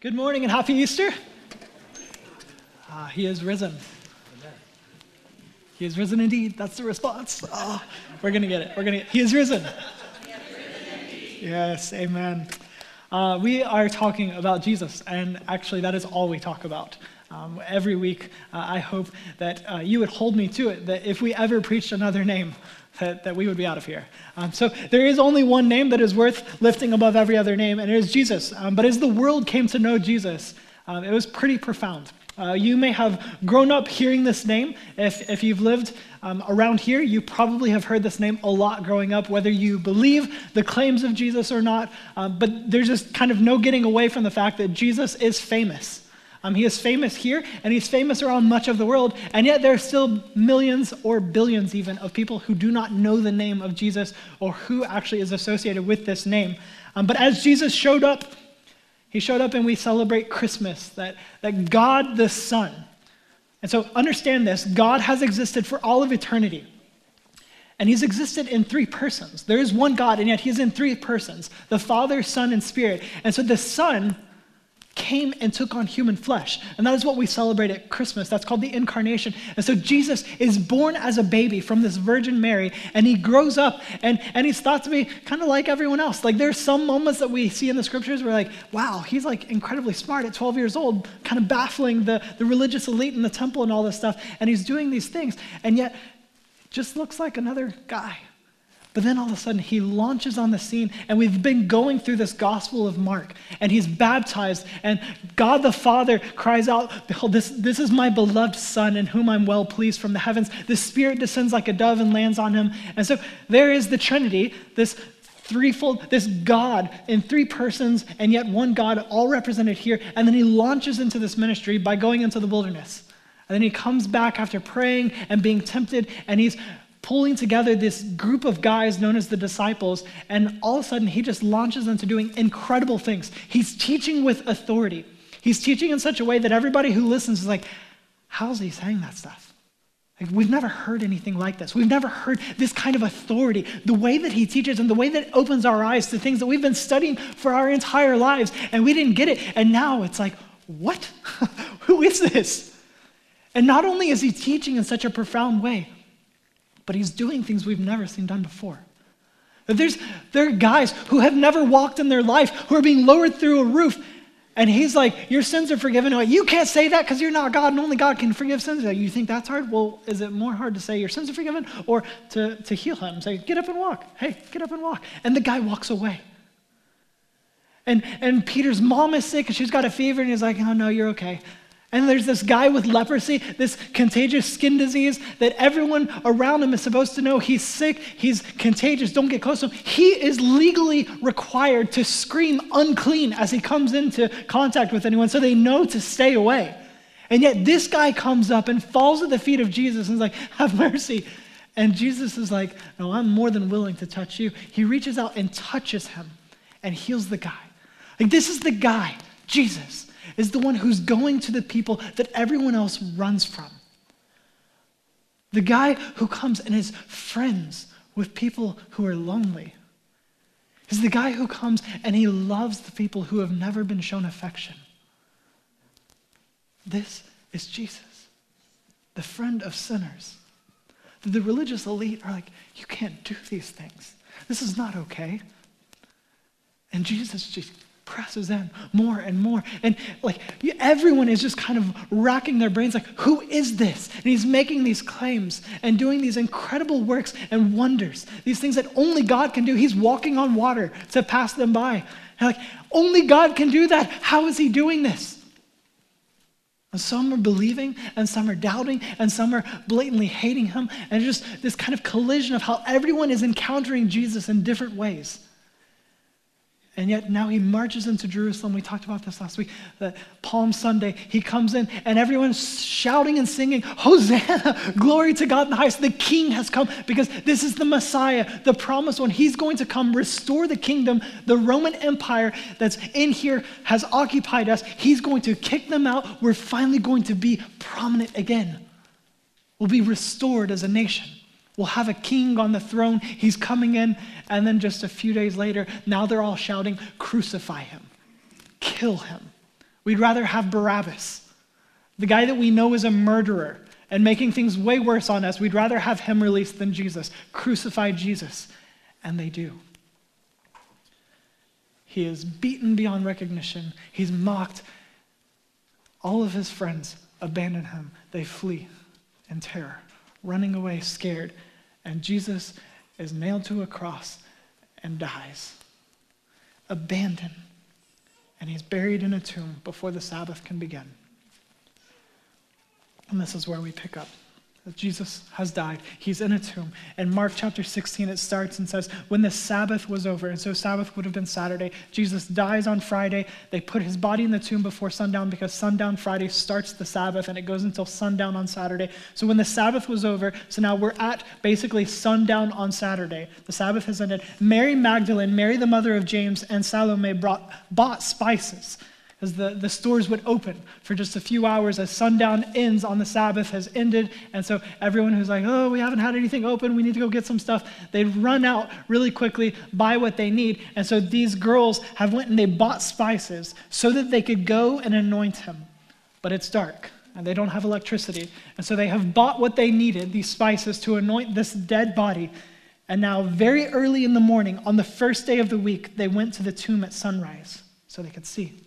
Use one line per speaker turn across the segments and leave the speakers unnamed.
Good morning and happy Easter. Ah, he is risen. He is risen indeed. That's the response. Oh, we're going to get it. We're going to He is risen. Yes, amen. Uh, we are talking about Jesus, and actually, that is all we talk about. Um, every week, uh, I hope that uh, you would hold me to it, that if we ever preached another name, that, that we would be out of here. Um, so there is only one name that is worth lifting above every other name, and it is Jesus. Um, but as the world came to know Jesus, um, it was pretty profound. Uh, you may have grown up hearing this name. If, if you've lived um, around here, you probably have heard this name a lot growing up, whether you believe the claims of Jesus or not. Uh, but there's just kind of no getting away from the fact that Jesus is famous. Um, he is famous here, and he's famous around much of the world, and yet there are still millions or billions even of people who do not know the name of Jesus or who actually is associated with this name. Um, but as Jesus showed up, he showed up and we celebrate Christmas, that, that God the Son. And so understand this God has existed for all of eternity. And he's existed in three persons. There is one God, and yet he's in three persons the Father, Son, and Spirit. And so the Son came and took on human flesh. And that is what we celebrate at Christmas. That's called the incarnation. And so Jesus is born as a baby from this Virgin Mary, and he grows up, and, and he's thought to be kind of like everyone else. Like there's some moments that we see in the scriptures where, like, wow, he's like incredibly smart at 12 years old, kind of baffling the, the religious elite in the temple and all this stuff. And he's doing these things, and yet just looks like another guy. But then all of a sudden, he launches on the scene, and we've been going through this Gospel of Mark, and he's baptized, and God the Father cries out, Behold, this, this is my beloved Son, in whom I'm well pleased from the heavens. The Spirit descends like a dove and lands on him. And so there is the Trinity, this threefold, this God in three persons, and yet one God, all represented here. And then he launches into this ministry by going into the wilderness. And then he comes back after praying and being tempted, and he's pulling together this group of guys known as the disciples, and all of a sudden he just launches into doing incredible things. He's teaching with authority. He's teaching in such a way that everybody who listens is like, how's he saying that stuff? Like, we've never heard anything like this. We've never heard this kind of authority. The way that he teaches and the way that opens our eyes to things that we've been studying for our entire lives, and we didn't get it. And now it's like, what? Who is this? And not only is he teaching in such a profound way, but he's doing things we've never seen done before. There's, there are guys who have never walked in their life who are being lowered through a roof. And he's like, Your sins are forgiven. Like, you can't say that because you're not God and only God can forgive sins. Like, you think that's hard? Well, is it more hard to say your sins are forgiven or to, to heal him? Say, Get up and walk. Hey, get up and walk. And the guy walks away. And, and Peter's mom is sick and she's got a fever, and he's like, Oh, no, you're okay. And there's this guy with leprosy, this contagious skin disease that everyone around him is supposed to know he's sick, he's contagious, don't get close to him. He is legally required to scream unclean as he comes into contact with anyone so they know to stay away. And yet this guy comes up and falls at the feet of Jesus and is like, Have mercy. And Jesus is like, No, I'm more than willing to touch you. He reaches out and touches him and heals the guy. Like, this is the guy, Jesus is the one who's going to the people that everyone else runs from. The guy who comes and is friends with people who are lonely. Is the guy who comes and he loves the people who have never been shown affection. This is Jesus, the friend of sinners. The religious elite are like, you can't do these things. This is not okay. And Jesus just presses in more and more. And like everyone is just kind of racking their brains, like, who is this? And he's making these claims and doing these incredible works and wonders, these things that only God can do. He's walking on water to pass them by. And like, only God can do that. How is he doing this? And some are believing, and some are doubting, and some are blatantly hating him. And just this kind of collision of how everyone is encountering Jesus in different ways. And yet now he marches into Jerusalem. We talked about this last week. That Palm Sunday, he comes in and everyone's shouting and singing, Hosanna, glory to God in the highest. The king has come because this is the Messiah, the promised one. He's going to come restore the kingdom. The Roman Empire that's in here has occupied us. He's going to kick them out. We're finally going to be prominent again. We'll be restored as a nation. We'll have a king on the throne. He's coming in. And then just a few days later, now they're all shouting, Crucify him, kill him. We'd rather have Barabbas, the guy that we know is a murderer and making things way worse on us. We'd rather have him released than Jesus. Crucify Jesus. And they do. He is beaten beyond recognition. He's mocked. All of his friends abandon him. They flee in terror, running away scared. And Jesus is nailed to a cross and dies. Abandoned. And he's buried in a tomb before the Sabbath can begin. And this is where we pick up. Jesus has died. He's in a tomb. In Mark chapter 16, it starts and says, When the Sabbath was over, and so Sabbath would have been Saturday, Jesus dies on Friday. They put his body in the tomb before sundown because sundown Friday starts the Sabbath and it goes until sundown on Saturday. So when the Sabbath was over, so now we're at basically sundown on Saturday. The Sabbath has ended. Mary Magdalene, Mary the mother of James, and Salome brought, bought spices as the, the stores would open for just a few hours as sundown ends on the Sabbath has ended. And so everyone who's like, oh, we haven't had anything open, we need to go get some stuff, they'd run out really quickly, buy what they need. And so these girls have went and they bought spices so that they could go and anoint him. But it's dark and they don't have electricity. And so they have bought what they needed, these spices, to anoint this dead body. And now, very early in the morning, on the first day of the week, they went to the tomb at sunrise so they could see.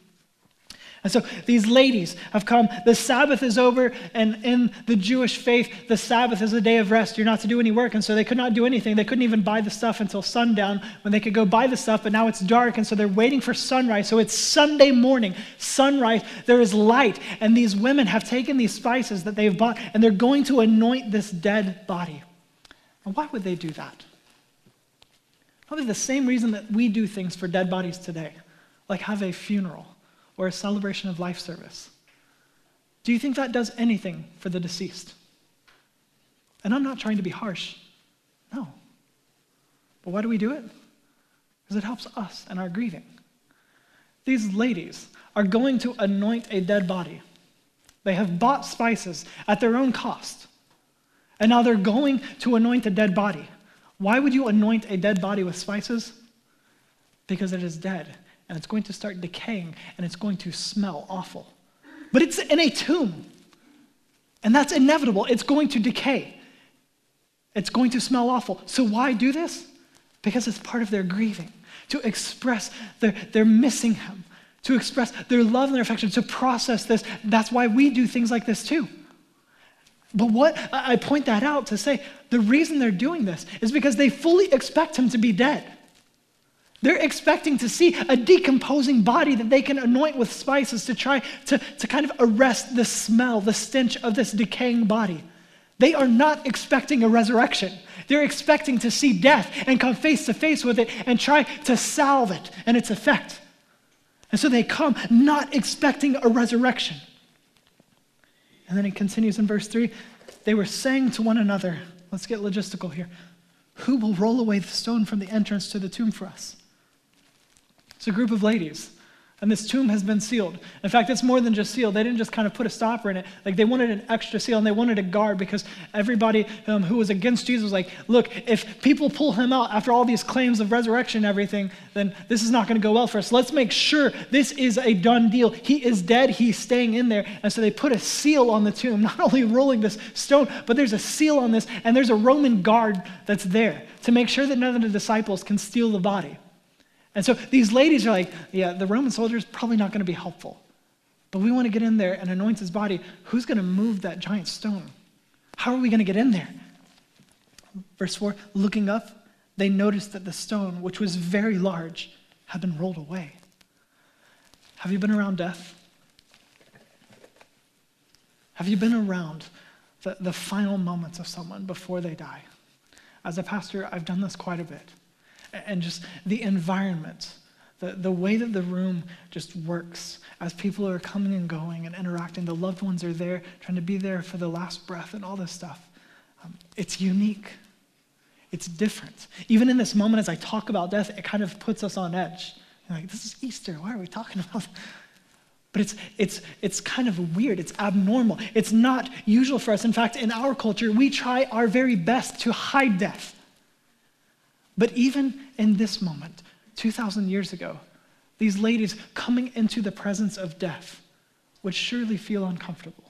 And so these ladies have come. The Sabbath is over, and in the Jewish faith, the Sabbath is a day of rest. You're not to do any work. And so they could not do anything. They couldn't even buy the stuff until sundown when they could go buy the stuff, but now it's dark. And so they're waiting for sunrise. So it's Sunday morning, sunrise. There is light. And these women have taken these spices that they've bought, and they're going to anoint this dead body. And why would they do that? Probably the same reason that we do things for dead bodies today, like have a funeral or a celebration of life service? Do you think that does anything for the deceased? And I'm not trying to be harsh. No. But why do we do it? Because it helps us and our grieving. These ladies are going to anoint a dead body. They have bought spices at their own cost. And now they're going to anoint a dead body. Why would you anoint a dead body with spices? Because it is dead and it's going to start decaying and it's going to smell awful. But it's in a tomb. And that's inevitable. It's going to decay. It's going to smell awful. So why do this? Because it's part of their grieving, to express their, they're missing him, to express their love and their affection, to process this. That's why we do things like this too. But what I point that out to say the reason they're doing this is because they fully expect him to be dead. They're expecting to see a decomposing body that they can anoint with spices to try to, to kind of arrest the smell, the stench of this decaying body. They are not expecting a resurrection. They're expecting to see death and come face to face with it and try to salve it and its effect. And so they come not expecting a resurrection. And then it continues in verse 3 they were saying to one another, let's get logistical here, who will roll away the stone from the entrance to the tomb for us? It's a group of ladies. And this tomb has been sealed. In fact, it's more than just sealed. They didn't just kind of put a stopper in it. Like they wanted an extra seal and they wanted a guard because everybody um, who was against Jesus was like, look, if people pull him out after all these claims of resurrection and everything, then this is not going to go well for us. Let's make sure this is a done deal. He is dead. He's staying in there. And so they put a seal on the tomb, not only rolling this stone, but there's a seal on this and there's a Roman guard that's there to make sure that none of the disciples can steal the body. And so these ladies are like, yeah, the Roman soldier is probably not going to be helpful. But we want to get in there and anoint his body. Who's going to move that giant stone? How are we going to get in there? Verse 4 looking up, they noticed that the stone, which was very large, had been rolled away. Have you been around death? Have you been around the, the final moments of someone before they die? As a pastor, I've done this quite a bit and just the environment, the, the way that the room just works as people are coming and going and interacting. The loved ones are there, trying to be there for the last breath and all this stuff. Um, it's unique. It's different. Even in this moment, as I talk about death, it kind of puts us on edge. You're like, this is Easter. Why are we talking about? But it's, it's, it's kind of weird. It's abnormal. It's not usual for us. In fact, in our culture, we try our very best to hide death. But even in this moment, 2,000 years ago, these ladies coming into the presence of death would surely feel uncomfortable.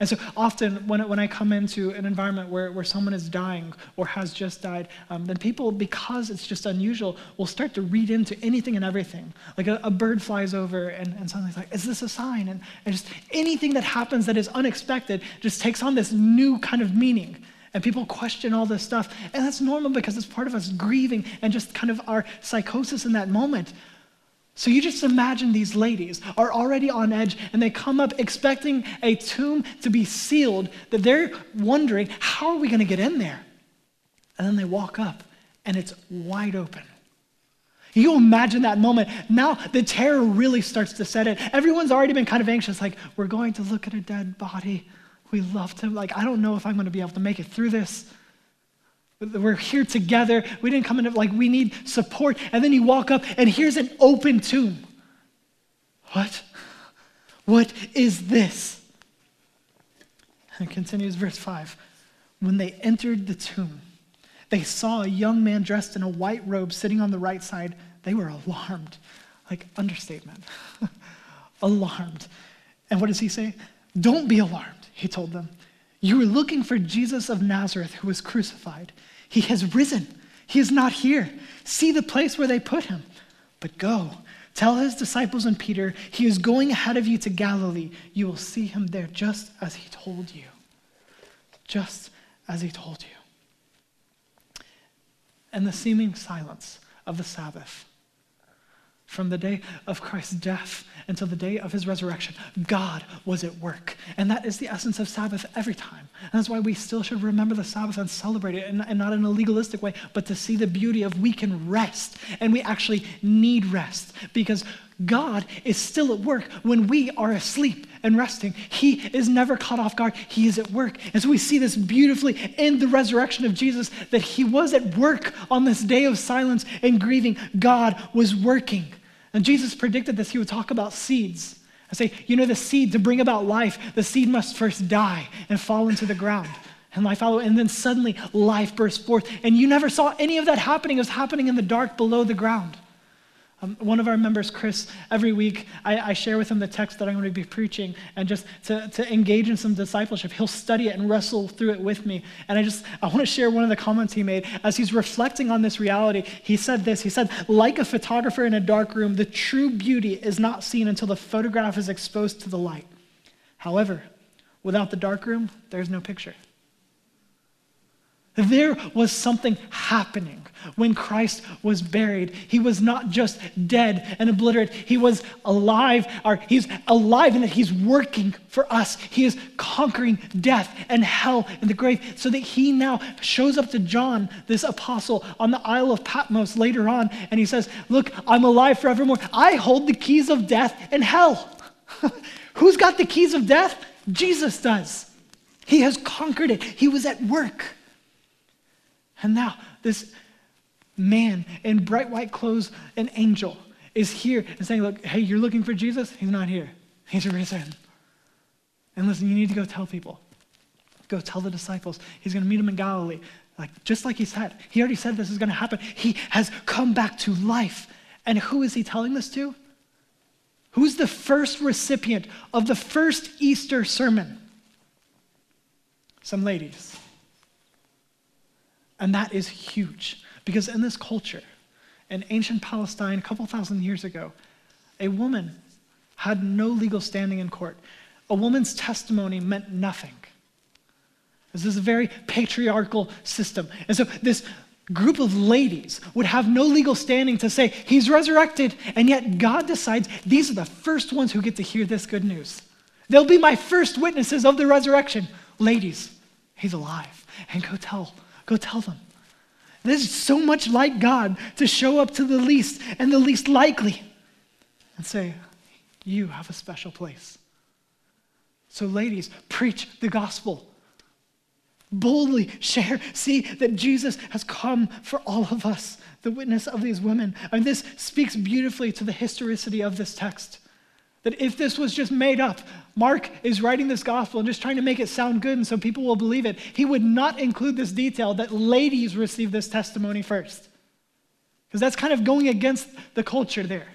And so often, when, when I come into an environment where, where someone is dying or has just died, um, then people, because it's just unusual, will start to read into anything and everything. Like a, a bird flies over, and, and suddenly it's like, Is this a sign? And, and just anything that happens that is unexpected just takes on this new kind of meaning. And people question all this stuff. And that's normal because it's part of us grieving and just kind of our psychosis in that moment. So you just imagine these ladies are already on edge and they come up expecting a tomb to be sealed, that they're wondering, how are we going to get in there? And then they walk up and it's wide open. You imagine that moment. Now the terror really starts to set in. Everyone's already been kind of anxious, like, we're going to look at a dead body. We loved him. Like, I don't know if I'm going to be able to make it through this. We're here together. We didn't come in like we need support. And then you walk up and here's an open tomb. What? What is this? And it continues, verse 5. When they entered the tomb, they saw a young man dressed in a white robe sitting on the right side. They were alarmed. Like, understatement. alarmed. And what does he say? Don't be alarmed, he told them. You were looking for Jesus of Nazareth who was crucified. He has risen. He is not here. See the place where they put him. But go, tell his disciples and Peter, he is going ahead of you to Galilee. You will see him there just as he told you. Just as he told you. And the seeming silence of the Sabbath from the day of Christ's death until the day of his resurrection, God was at work. And that is the essence of Sabbath every time. And that's why we still should remember the Sabbath and celebrate it, and, and not in a legalistic way, but to see the beauty of we can rest. And we actually need rest because God is still at work when we are asleep and resting. He is never caught off guard. He is at work. And so we see this beautifully in the resurrection of Jesus that he was at work on this day of silence and grieving. God was working. And Jesus predicted this. He would talk about seeds. and say, you know, the seed to bring about life, the seed must first die and fall into the ground. And life follow, and then suddenly life bursts forth. And you never saw any of that happening. It was happening in the dark below the ground. Um, one of our members, Chris, every week I, I, share with him the text that I'm going to be preaching, and just to, to engage in some discipleship, he'll study it and wrestle through it with me. And I just I want to share one of the comments he made as he's reflecting on this reality. He said this. He said, "Like a photographer in a dark room, the true beauty is not seen until the photograph is exposed to the light. However, without the dark room, there's no picture." There was something happening when Christ was buried. He was not just dead and obliterated, he was alive, or he's alive in that he's working for us. He is conquering death and hell and the grave so that he now shows up to John, this apostle, on the Isle of Patmos later on, and he says, Look, I'm alive forevermore. I hold the keys of death and hell. Who's got the keys of death? Jesus does. He has conquered it, he was at work. And now, this man in bright white clothes, an angel, is here and saying, Look, hey, you're looking for Jesus? He's not here. He's risen. And listen, you need to go tell people. Go tell the disciples. He's going to meet them in Galilee. Like, just like he said. He already said this is going to happen. He has come back to life. And who is he telling this to? Who's the first recipient of the first Easter sermon? Some ladies. And that is huge because in this culture, in ancient Palestine, a couple thousand years ago, a woman had no legal standing in court. A woman's testimony meant nothing. This is a very patriarchal system. And so this group of ladies would have no legal standing to say, He's resurrected. And yet God decides these are the first ones who get to hear this good news. They'll be my first witnesses of the resurrection. Ladies, He's alive. And go tell Go tell them. This is so much like God to show up to the least and the least likely and say, You have a special place. So, ladies, preach the gospel. Boldly share. See that Jesus has come for all of us, the witness of these women. I mean, this speaks beautifully to the historicity of this text. That if this was just made up, Mark is writing this gospel and just trying to make it sound good and so people will believe it, he would not include this detail that ladies receive this testimony first. Because that's kind of going against the culture there.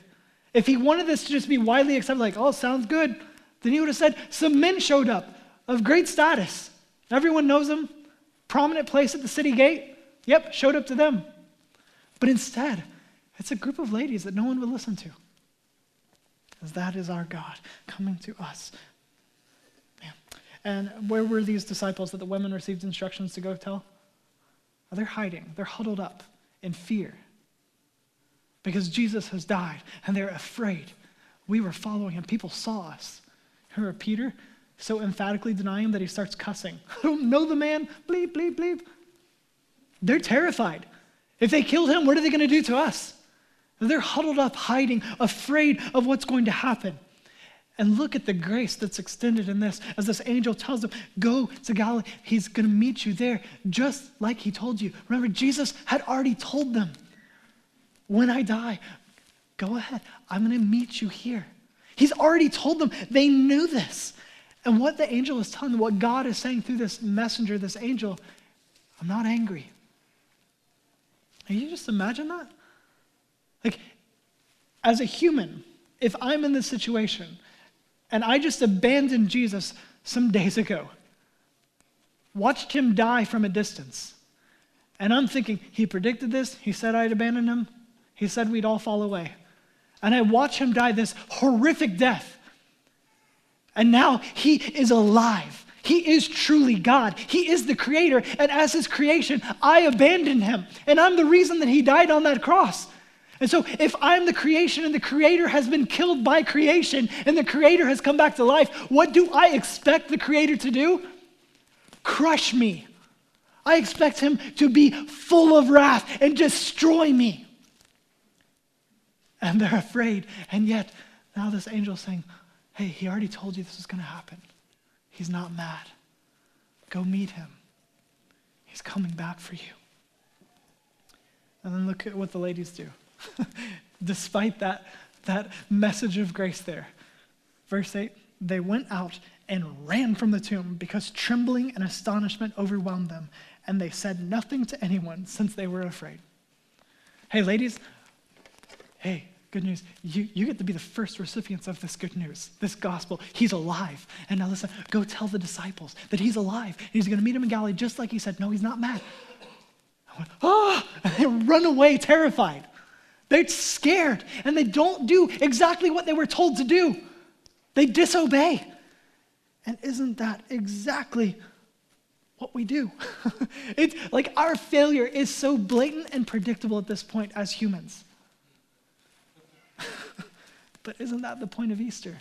If he wanted this to just be widely accepted, like, oh, sounds good, then he would have said, some men showed up of great status. Everyone knows them, prominent place at the city gate. Yep, showed up to them. But instead, it's a group of ladies that no one would listen to. That is our God coming to us. Man. And where were these disciples that the women received instructions to go tell? Oh, they're hiding, they're huddled up in fear because Jesus has died and they're afraid. We were following him, people saw us. Remember Peter? So emphatically denying him that he starts cussing. I don't know the man. Bleep, bleep, bleep. They're terrified. If they killed him, what are they going to do to us? They're huddled up, hiding, afraid of what's going to happen. And look at the grace that's extended in this as this angel tells them, Go to Galilee. He's going to meet you there, just like he told you. Remember, Jesus had already told them, When I die, go ahead. I'm going to meet you here. He's already told them. They knew this. And what the angel is telling them, what God is saying through this messenger, this angel, I'm not angry. Can you just imagine that? Like, as a human, if I'm in this situation and I just abandoned Jesus some days ago, watched him die from a distance, and I'm thinking, he predicted this, he said I'd abandon him, he said we'd all fall away. And I watch him die this horrific death. And now he is alive. He is truly God. He is the creator. And as his creation, I abandoned him. And I'm the reason that he died on that cross. And so, if I'm the creation and the creator has been killed by creation and the creator has come back to life, what do I expect the creator to do? Crush me. I expect him to be full of wrath and destroy me. And they're afraid. And yet, now this angel is saying, Hey, he already told you this was going to happen. He's not mad. Go meet him. He's coming back for you. And then look at what the ladies do. Despite that, that message of grace there. Verse 8 they went out and ran from the tomb because trembling and astonishment overwhelmed them, and they said nothing to anyone since they were afraid. Hey, ladies, hey, good news. You, you get to be the first recipients of this good news, this gospel. He's alive. And now listen, go tell the disciples that he's alive. He's going to meet him in Galilee just like he said. No, he's not mad. I went, oh, and they run away terrified. They're scared and they don't do exactly what they were told to do. They disobey. And isn't that exactly what we do? it's like our failure is so blatant and predictable at this point as humans. But isn't that the point of Easter?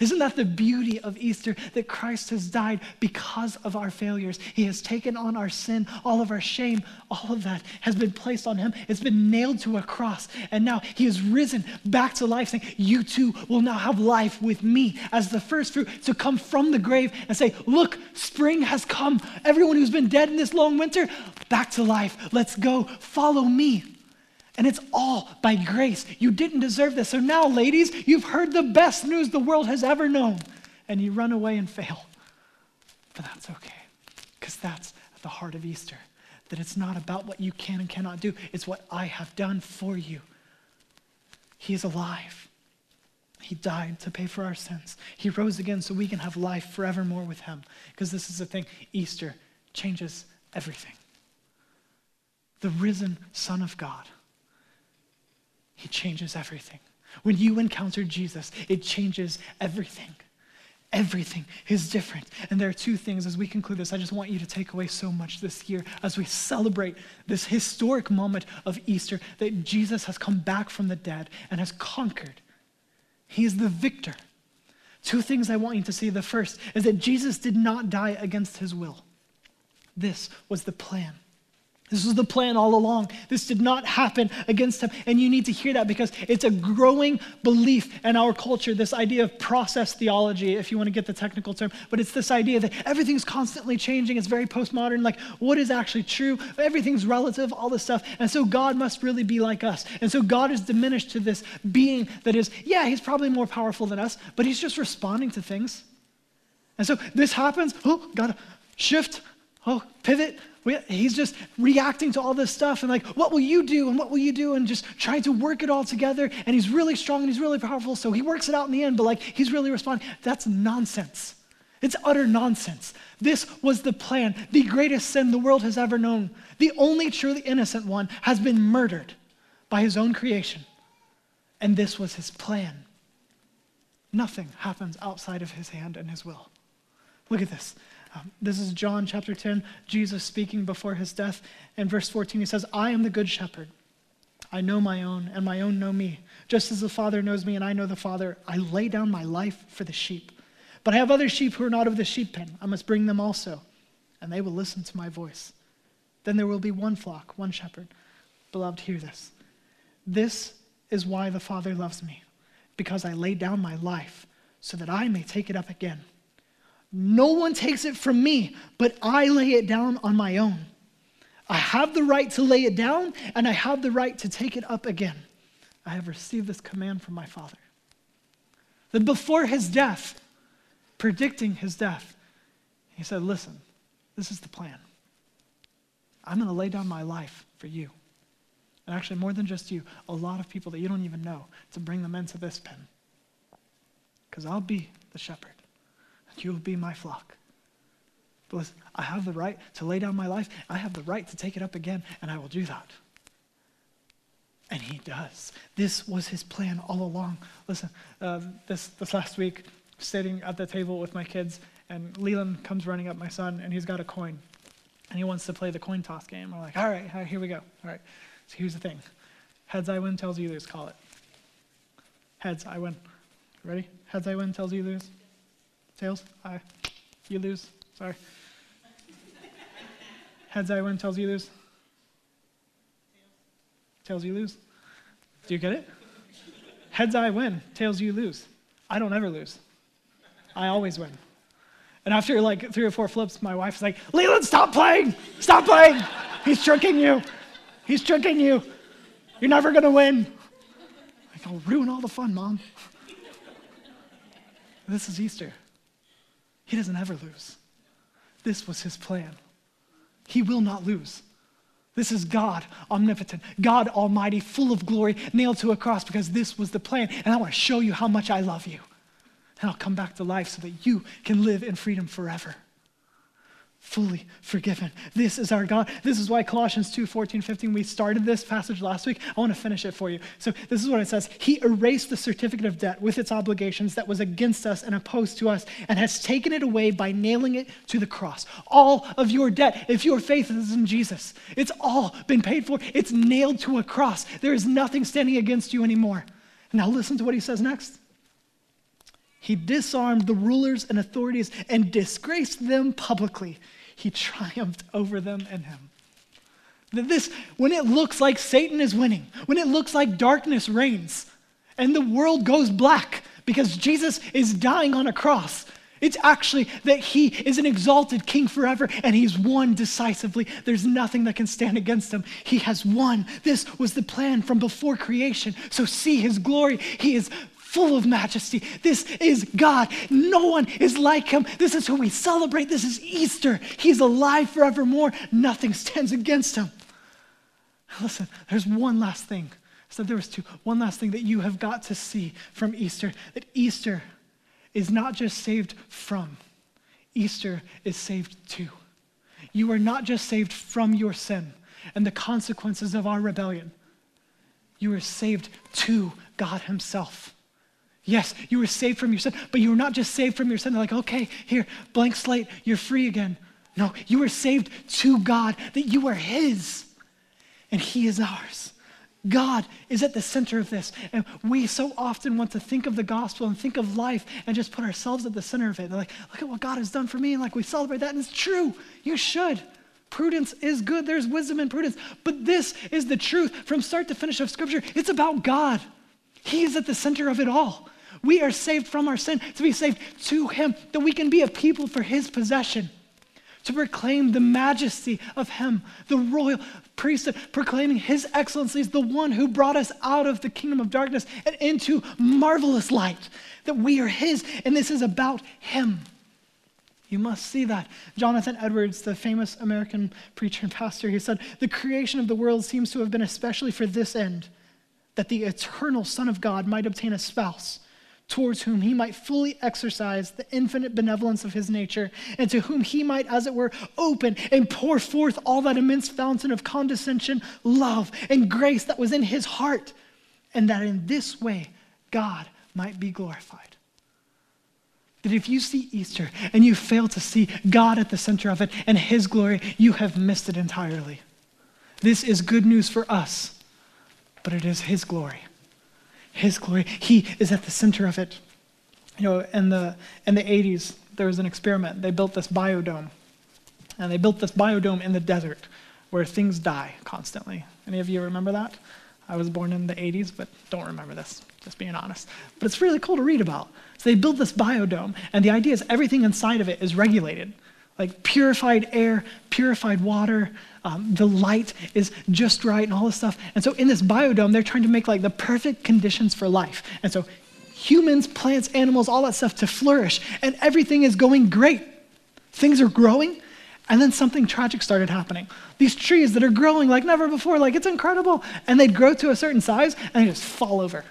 Isn't that the beauty of Easter? That Christ has died because of our failures. He has taken on our sin, all of our shame, all of that has been placed on him. It's been nailed to a cross. And now he is risen back to life, saying, You too will now have life with me as the first fruit to come from the grave and say, Look, spring has come. Everyone who's been dead in this long winter, back to life. Let's go. Follow me. And it's all by grace. You didn't deserve this. So now, ladies, you've heard the best news the world has ever known, and you run away and fail. But that's okay, because that's at the heart of Easter. That it's not about what you can and cannot do, it's what I have done for you. He is alive. He died to pay for our sins. He rose again so we can have life forevermore with Him. Because this is the thing Easter changes everything. The risen Son of God he changes everything. When you encounter Jesus, it changes everything. Everything is different. And there are two things as we conclude this. I just want you to take away so much this year as we celebrate this historic moment of Easter that Jesus has come back from the dead and has conquered. He is the victor. Two things I want you to see. The first is that Jesus did not die against his will, this was the plan. This was the plan all along. This did not happen against him. And you need to hear that because it's a growing belief in our culture, this idea of process theology, if you want to get the technical term. But it's this idea that everything's constantly changing. It's very postmodern. Like, what is actually true? Everything's relative, all this stuff. And so God must really be like us. And so God is diminished to this being that is, yeah, he's probably more powerful than us, but he's just responding to things. And so this happens. Oh, gotta shift Oh, pivot. He's just reacting to all this stuff and like, what will you do? And what will you do? And just trying to work it all together. And he's really strong and he's really powerful. So he works it out in the end, but like, he's really responding. That's nonsense. It's utter nonsense. This was the plan. The greatest sin the world has ever known. The only truly innocent one has been murdered by his own creation. And this was his plan. Nothing happens outside of his hand and his will. Look at this. Um, this is John chapter 10, Jesus speaking before his death. In verse 14, he says, I am the good shepherd. I know my own, and my own know me. Just as the Father knows me, and I know the Father, I lay down my life for the sheep. But I have other sheep who are not of the sheep pen. I must bring them also, and they will listen to my voice. Then there will be one flock, one shepherd. Beloved, hear this. This is why the Father loves me, because I lay down my life so that I may take it up again. No one takes it from me, but I lay it down on my own. I have the right to lay it down, and I have the right to take it up again. I have received this command from my Father. That before his death, predicting his death, he said, Listen, this is the plan. I'm going to lay down my life for you. And actually, more than just you, a lot of people that you don't even know to bring them into this pen. Because I'll be the shepherd, you'll be my flock. Listen, I have the right to lay down my life, I have the right to take it up again, and I will do that. And he does. This was his plan all along. Listen, uh, this, this last week, sitting at the table with my kids, and Leland comes running up, my son, and he's got a coin. And he wants to play the coin toss game. We're like, all right, all right here we go. All right. So here's the thing heads I win, tells you lose. Call it. Heads I win. Ready? Heads I win, tells you lose. Tails, I. You lose. Sorry. Heads I win, tails you lose. Tails you lose. Do you get it? Heads I win, tails you lose. I don't ever lose. I always win. And after like three or four flips, my wife's like, Leland, stop playing! Stop playing! He's tricking you. He's tricking you. You're never going to win. Like, I'll ruin all the fun, Mom. This is Easter. He doesn't ever lose. This was his plan. He will not lose. This is God, omnipotent, God Almighty, full of glory, nailed to a cross because this was the plan. And I want to show you how much I love you. And I'll come back to life so that you can live in freedom forever fully forgiven. This is our God. This is why Colossians 2 14, 15, we started this passage last week. I want to finish it for you. So, this is what it says He erased the certificate of debt with its obligations that was against us and opposed to us, and has taken it away by nailing it to the cross. All of your debt, if your faith is in Jesus, it's all been paid for. It's nailed to a cross. There is nothing standing against you anymore. Now, listen to what he says next. He disarmed the rulers and authorities and disgraced them publicly. He triumphed over them and him. This, when it looks like Satan is winning, when it looks like darkness reigns, and the world goes black because Jesus is dying on a cross, it's actually that he is an exalted king forever and he's won decisively. There's nothing that can stand against him. He has won. This was the plan from before creation. So see his glory. He is full of majesty. This is God. No one is like him. This is who we celebrate. This is Easter. He's alive forevermore. Nothing stands against him. Listen, there's one last thing. I said there was two. One last thing that you have got to see from Easter that Easter is not just saved from, Easter is saved to. You are not just saved from your sin and the consequences of our rebellion. You are saved to God Himself. Yes, you were saved from your sin, but you were not just saved from your sin. They're like, okay, here, blank slate, you're free again. No, you were saved to God, that you are His, and He is ours. God is at the center of this. And we so often want to think of the gospel and think of life and just put ourselves at the center of it. They're like, look at what God has done for me. And like we celebrate that, and it's true. You should. Prudence is good. There's wisdom in prudence. But this is the truth from start to finish of Scripture. It's about God. He is at the center of it all. We are saved from our sin to be saved to Him, that we can be a people for His possession, to proclaim the majesty of Him, the royal priesthood, proclaiming His excellencies, the one who brought us out of the kingdom of darkness and into marvelous light, that we are His, and this is about Him. You must see that. Jonathan Edwards, the famous American preacher and pastor, he said, The creation of the world seems to have been especially for this end, that the eternal Son of God might obtain a spouse towards whom he might fully exercise the infinite benevolence of his nature, and to whom he might, as it were, open and pour forth all that immense fountain of condescension, love, and grace that was in his heart, and that in this way God might be glorified. That if you see Easter and you fail to see God at the center of it and his glory, you have missed it entirely. This is good news for us, but it is his glory. His glory. He is at the center of it. You know, in the, in the 80s, there was an experiment. They built this biodome. And they built this biodome in the desert where things die constantly. Any of you remember that? I was born in the 80s, but don't remember this, just being honest. But it's really cool to read about. So they built this biodome, and the idea is everything inside of it is regulated like purified air, purified water. Um, the light is just right, and all this stuff. And so in this biodome, they're trying to make like the perfect conditions for life. And so humans, plants, animals, all that stuff to flourish, and everything is going great. Things are growing, and then something tragic started happening. These trees that are growing like never before, like it's incredible, and they'd grow to a certain size and they just fall over.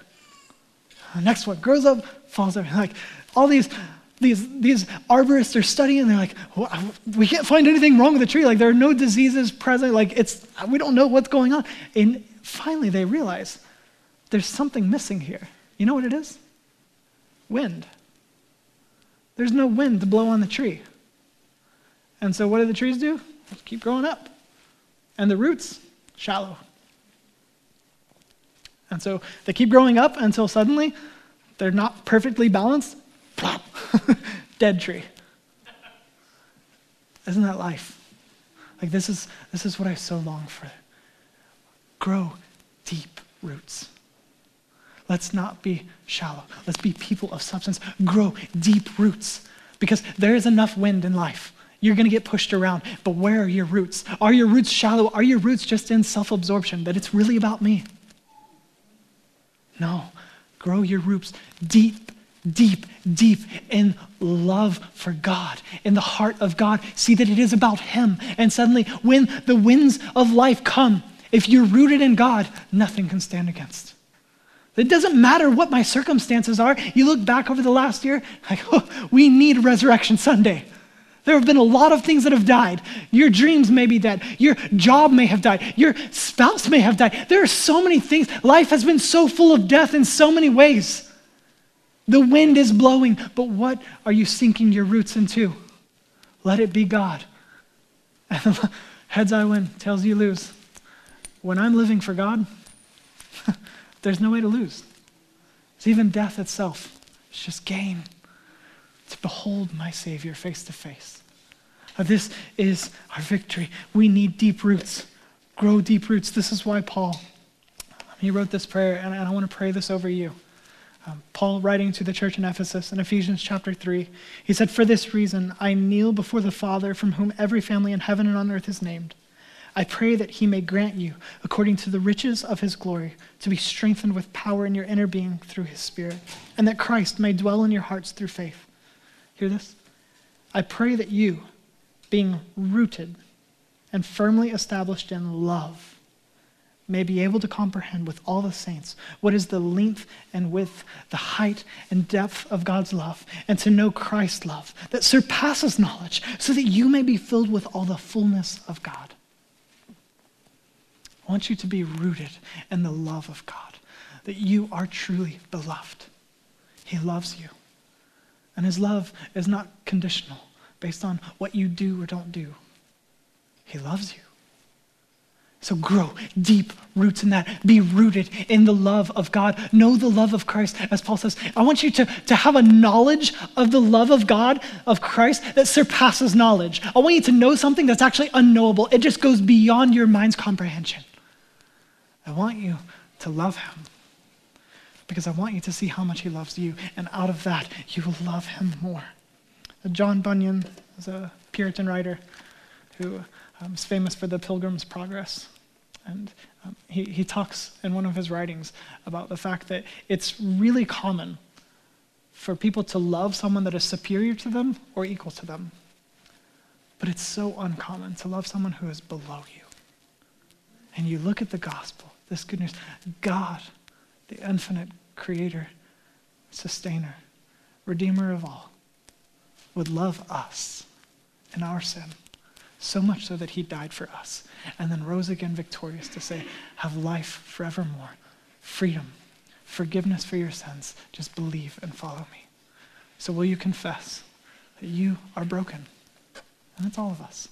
The next one grows up, falls over. Like all these these, these arborists are studying, and they're like, we can't find anything wrong with the tree. Like, there are no diseases present. Like, it's, we don't know what's going on. And finally, they realize there's something missing here. You know what it is? Wind. There's no wind to blow on the tree. And so, what do the trees do? Keep growing up. And the roots, shallow. And so, they keep growing up until suddenly they're not perfectly balanced plop, dead tree. Isn't that life? Like this is this is what I so long for. Grow deep roots. Let's not be shallow. Let's be people of substance. Grow deep roots. Because there is enough wind in life. You're going to get pushed around. But where are your roots? Are your roots shallow? Are your roots just in self absorption that it's really about me? No. Grow your roots deep deep, deep in love for God, in the heart of God. See that it is about Him. And suddenly, when the winds of life come, if you're rooted in God, nothing can stand against. It doesn't matter what my circumstances are. You look back over the last year, like, oh, we need Resurrection Sunday. There have been a lot of things that have died. Your dreams may be dead. Your job may have died. Your spouse may have died. There are so many things. Life has been so full of death in so many ways. The wind is blowing, but what are you sinking your roots into? Let it be God. Heads I win, tails you lose. When I'm living for God, there's no way to lose. It's even death itself. It's just gain to behold my Savior face to face. Uh, this is our victory. We need deep roots. Grow deep roots. This is why Paul, he wrote this prayer, and I want to pray this over you. Um, Paul, writing to the church in Ephesus in Ephesians chapter 3, he said, For this reason, I kneel before the Father, from whom every family in heaven and on earth is named. I pray that he may grant you, according to the riches of his glory, to be strengthened with power in your inner being through his Spirit, and that Christ may dwell in your hearts through faith. Hear this? I pray that you, being rooted and firmly established in love, may be able to comprehend with all the saints what is the length and width, the height and depth of God's love, and to know Christ's love that surpasses knowledge, so that you may be filled with all the fullness of God. I want you to be rooted in the love of God, that you are truly beloved. He loves you. And his love is not conditional based on what you do or don't do. He loves you. So grow deep roots in that. Be rooted in the love of God. Know the love of Christ, as Paul says. I want you to, to have a knowledge of the love of God, of Christ, that surpasses knowledge. I want you to know something that's actually unknowable. It just goes beyond your mind's comprehension. I want you to love him because I want you to see how much he loves you. And out of that, you will love him more. John Bunyan is a Puritan writer who um, is famous for the Pilgrim's Progress. And um, he, he talks in one of his writings about the fact that it's really common for people to love someone that is superior to them or equal to them. But it's so uncommon to love someone who is below you. And you look at the gospel, this good news God, the infinite creator, sustainer, redeemer of all, would love us in our sin so much so that he died for us and then rose again victorious to say, Have life forevermore, freedom, forgiveness for your sins. Just believe and follow me. So, will you confess that you are broken? And that's all of us.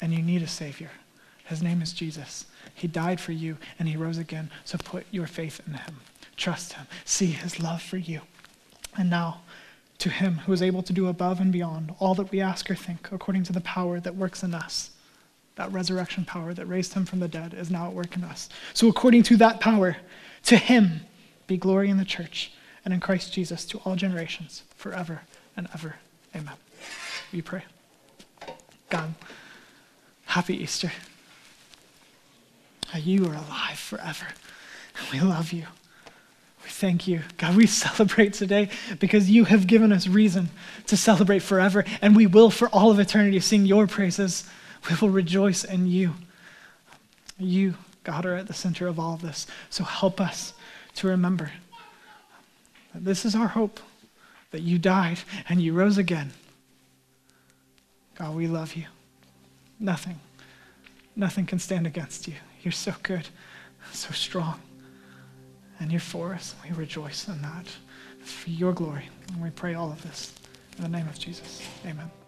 And you need a Savior. His name is Jesus. He died for you and he rose again. So, put your faith in him. Trust him. See his love for you. And now, to him who is able to do above and beyond all that we ask or think, according to the power that works in us. That resurrection power that raised him from the dead is now at work in us. So, according to that power, to him be glory in the church and in Christ Jesus to all generations, forever and ever. Amen. We pray. God, happy Easter. You are alive forever. And we love you. We thank you. God, we celebrate today because you have given us reason to celebrate forever, and we will for all of eternity sing your praises. We will rejoice in you. You, God, are at the center of all of this. So help us to remember that this is our hope that you died and you rose again. God, we love you. Nothing, nothing can stand against you. You're so good, so strong and you're for us. We rejoice in that. For your glory. And we pray all of this in the name of Jesus. Amen.